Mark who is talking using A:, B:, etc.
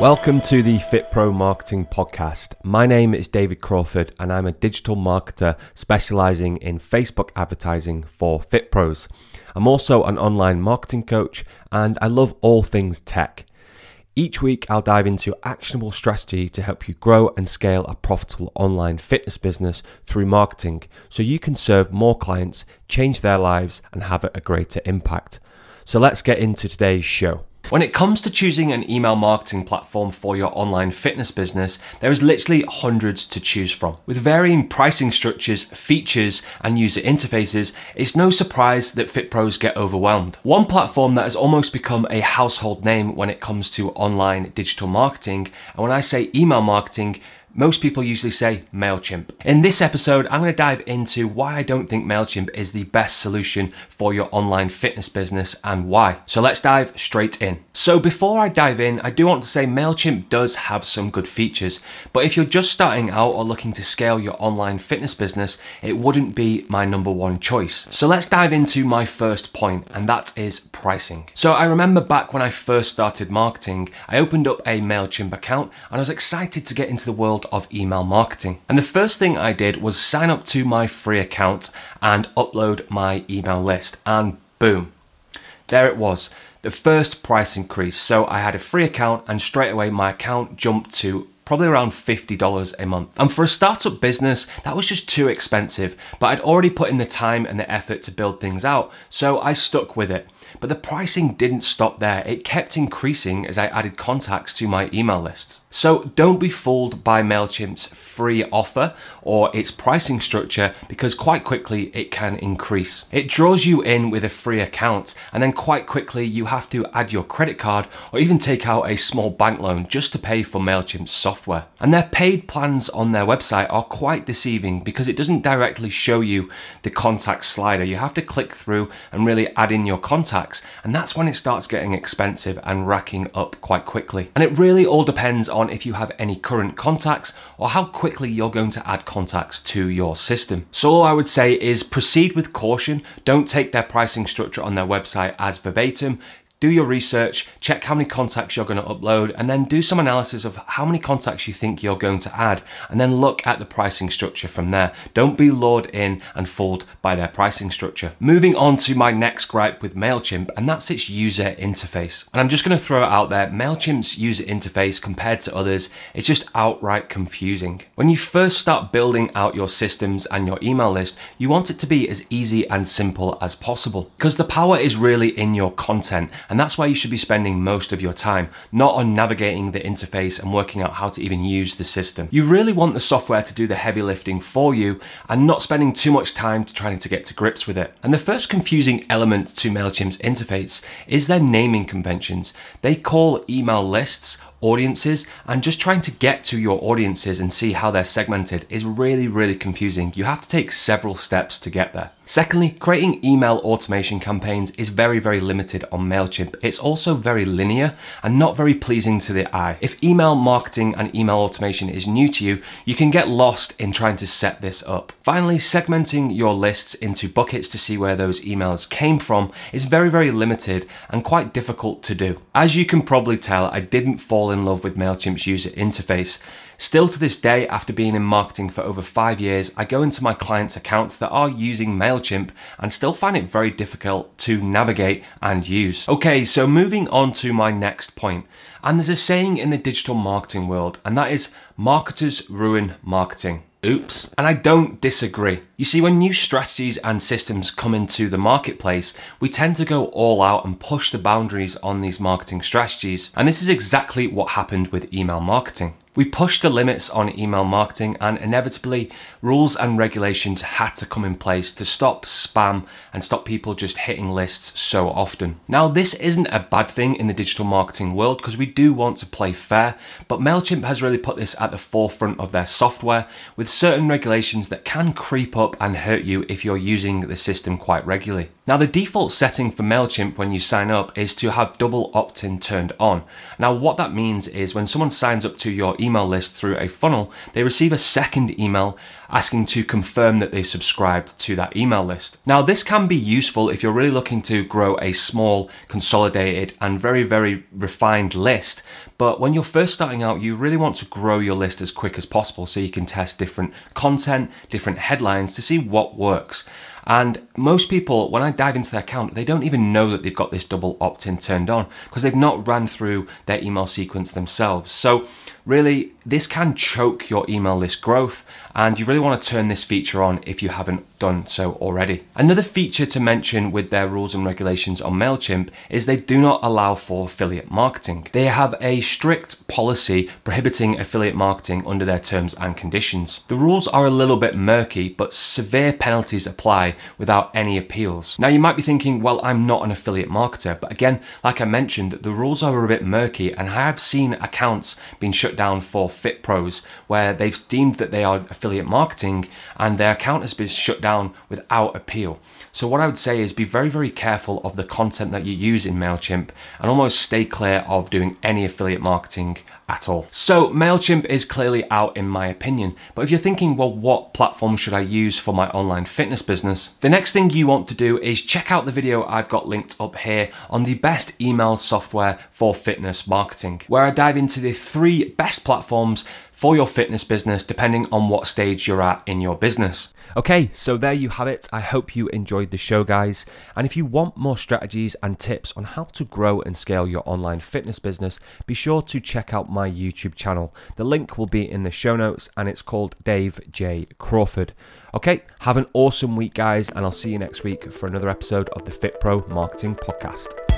A: Welcome to the FitPro Marketing Podcast. My name is David Crawford and I'm a digital marketer specializing in Facebook advertising for FitPros. I'm also an online marketing coach and I love all things tech. Each week, I'll dive into actionable strategy to help you grow and scale a profitable online fitness business through marketing so you can serve more clients, change their lives, and have a greater impact. So let's get into today's show. When it comes to choosing an email marketing platform for your online fitness business, there is literally hundreds to choose from. With varying pricing structures, features, and user interfaces, it's no surprise that FitPros get overwhelmed. One platform that has almost become a household name when it comes to online digital marketing, and when I say email marketing, most people usually say MailChimp. In this episode, I'm going to dive into why I don't think MailChimp is the best solution for your online fitness business and why. So let's dive straight in. So before I dive in, I do want to say MailChimp does have some good features, but if you're just starting out or looking to scale your online fitness business, it wouldn't be my number one choice. So let's dive into my first point, and that is pricing. So I remember back when I first started marketing, I opened up a MailChimp account and I was excited to get into the world world of email marketing. And the first thing I did was sign up to my free account and upload my email list. And boom, there it was. The first price increase. So I had a free account, and straight away my account jumped to probably around $50 a month. And for a startup business, that was just too expensive, but I'd already put in the time and the effort to build things out, so I stuck with it. But the pricing didn't stop there. It kept increasing as I added contacts to my email lists. So don't be fooled by MailChimp's free offer or its pricing structure because quite quickly it can increase. It draws you in with a free account and then quite quickly you have to add your credit card or even take out a small bank loan just to pay for MailChimp's software. And their paid plans on their website are quite deceiving because it doesn't directly show you the contact slider. You have to click through and really add in your contacts contacts, and that's when it starts getting expensive and racking up quite quickly. And it really all depends on if you have any current contacts or how quickly you're going to add contacts to your system. So, all I would say is proceed with caution. Don't take their pricing structure on their website as verbatim do your research, check how many contacts you're going to upload, and then do some analysis of how many contacts you think you're going to add, and then look at the pricing structure from there. Don't be lured in and fooled by their pricing structure. Moving on to my next gripe with MailChimp, and that's its user interface. And I'm just going to throw it out there MailChimp's user interface compared to others is just outright confusing. When you first start building out your systems and your email list, you want it to be as easy and simple as possible because the power is really in your content and that's why you should be spending most of your time, not on navigating the interface and working out how to even use the system. You really want the software to do the heavy lifting for you and not spending too much time trying to get to grips with it. And the first confusing element to MailChimp's interface is their naming conventions. They call email lists audiences and just trying to get to your audiences and see how they're segmented is really, really confusing. You have to take several steps to get there. Secondly, creating email automation campaigns is very, very limited on MailChimp. It's also very linear and not very pleasing to the eye. If email marketing and email automation is new to you, you can get lost in trying to set this up. Finally, segmenting your lists into buckets to see where those emails came from is very, very limited and quite difficult to do. As you can probably tell, I didn't fall in love with MailChimp's user interface. Still to this day, after being in marketing for over five years, I go into my clients' accounts that are using MailChimp and still find it very difficult to navigate and use. Okay, so moving on to my next point. And there's a saying in the digital marketing world, and that is marketers ruin marketing. Oops. And I don't disagree. You see, when new strategies and systems come into the marketplace, we tend to go all out and push the boundaries on these marketing strategies. And this is exactly what happened with email marketing. We pushed the limits on email marketing, and inevitably, rules and regulations had to come in place to stop spam and stop people just hitting lists so often. Now, this isn't a bad thing in the digital marketing world because we do want to play fair, but MailChimp has really put this at the forefront of their software with certain regulations that can creep up and hurt you if you're using the system quite regularly. Now, the default setting for MailChimp when you sign up is to have double opt in turned on. Now, what that means is when someone signs up to your email list through a funnel, they receive a second email asking to confirm that they subscribed to that email list. Now, this can be useful if you're really looking to grow a small, consolidated, and very, very refined list. But when you're first starting out, you really want to grow your list as quick as possible so you can test different content, different headlines to see what works. And most people, when I dive into their account, they don't even know that they've got this double opt in turned on because they've not ran through their email sequence themselves. So, really, this can choke your email list growth, and you really want to turn this feature on if you haven't done so already. Another feature to mention with their rules and regulations on MailChimp is they do not allow for affiliate marketing. They have a strict policy prohibiting affiliate marketing under their terms and conditions. The rules are a little bit murky, but severe penalties apply without any appeals. Now, you might be thinking, well, I'm not an affiliate marketer, but again, like I mentioned, the rules are a bit murky, and I have seen accounts being shut down for Fit Pros where they've deemed that they are affiliate marketing and their account has been shut down without appeal. So, what I would say is be very, very careful of the content that you use in MailChimp and almost stay clear of doing any affiliate marketing at all. So, MailChimp is clearly out in my opinion. But if you're thinking, well, what platform should I use for my online fitness business? The next thing you want to do is check out the video I've got linked up here on the best email software for fitness marketing, where I dive into the three best platforms for your fitness business, depending on what stage you're at in your business. Okay, so there you have it. I hope you enjoyed the show, guys. And if you want more strategies and tips on how to grow and scale your online fitness business, be sure to check out my YouTube channel. The link will be in the show notes and it's called Dave J. Crawford. Okay, have an awesome week, guys, and I'll see you next week for another episode of the Fit Pro Marketing Podcast.